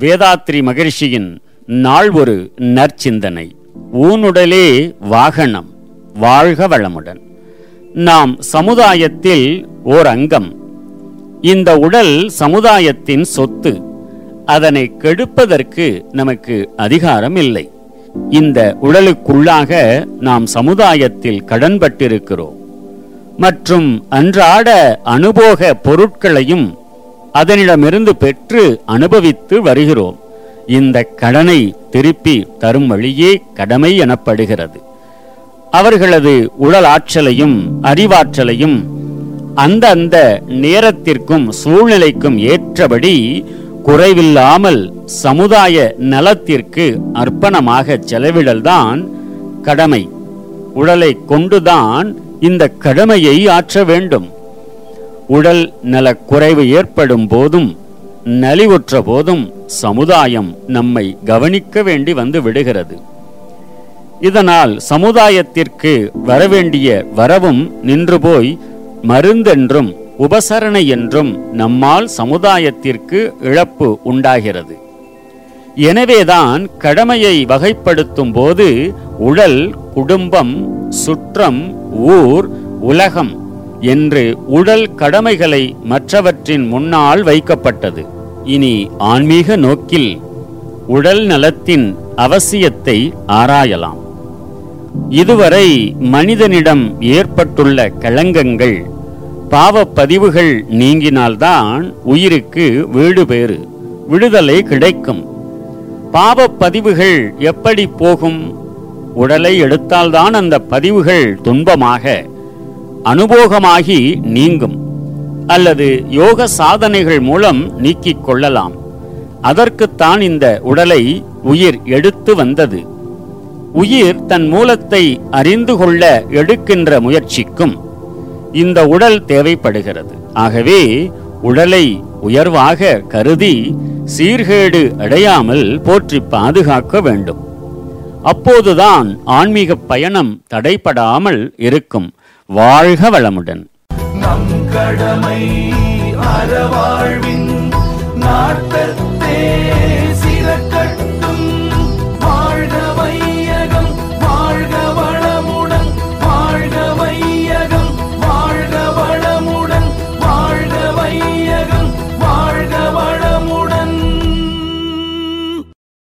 வேதாத்ரி மகிழ்ச்சியின் நாள் ஒரு நற்சிந்தனை. ஊனுடலே வாகனம் வாழ்க வளமுடன். நாம் சமுதாயத்தில் ஓர் அங்கம். இந்த உடல் சமுதாயத்தின் சொத்து. அதனை கெடுப்பதற்கு நமக்கு அதிகாரம் இல்லை. இந்த உடலுக்குள்ளாக நாம் சமுதாயத்தில் கடன்பட்டிருக்கிறோம். மற்றும் அன்றாட அனுபோக பொருட்களையும் அதனிடமிருந்து பெற்று அனுபவித்து வருகிறோம். இந்த கடனை திருப்பி தரும் வழியே கடமை எனப்படுகிறது. அவர்களது உடல் ஆற்றலையும் அறிவாற்றலையும் அந்த அந்த நேரத்திற்கும் சூழ்நிலைக்கும் ஏற்றபடி குறைவில்லாமல் சமுதாய நலத்திற்கு அர்ப்பணமாக செலவிடல்தான் கடமை. உடலை கொண்டுதான் இந்த கடமையை ஆற்ற வேண்டும். உடல் நலக் குறைவு ஏற்படும் போதும் நலிவுற்ற போதும் சமுதாயம் நம்மை கவனிக்க வேண்டி வந்து விடுகிறது. இதனால் சமுதாயத்திற்கு வரவேண்டிய வரவும் நின்று போய் மருந்தென்றும் உபசரணை என்றும் நம்மால் சமுதாயத்திற்கு இழப்பு உண்டாகிறது. எனவேதான் கடமையை வகைப்படுத்தும் போது உடல் குடும்பம் சுற்றம் ஊர் உலகம் என்று உடல் கடமைகளை மற்றவற்றின் முன்னால் வைக்கப்பட்டது. இனி ஆன்மீக நோக்கில் உடல் நலத்தின் அவசியத்தை ஆராயலாம். இதுவரை மனிதனிடம் ஏற்பட்டுள்ள களங்கங்கள் பாவப்பதிவுகள் நீங்கினால்தான் உயிருக்கு வீடு பேறு விடுதலை கிடைக்கும். பாவப்பதிவுகள் எப்படி போகும்? உடலை எடுத்தால்தான் அந்த பதிவுகள் துன்பமாக அனுபோகமாகி நீங்கும் அல்லது யோக சாதனைகள் மூலம் நீக்கிக் கொள்ளலாம். அதற்குத்தான் இந்த உடலை உயிர் எடுத்து வந்தது. உயிர் தன் மூலத்தை அறிந்து கொள்ள எடுக்கின்ற முயற்சிக்கும் இந்த உடல் தேவைப்படுகிறது. ஆகவே உடலை உயர்வாக கருதி சீர்கேடு அடையாமல் போற்றி பாதுகாக்க வேண்டும். அப்போதுதான் ஆன்மீக பயணம் தடைபடாமல் இருக்கும். வாழ்க வளமுடன். நம் கடமை அறவாழ்வின் நாட்டத்தே.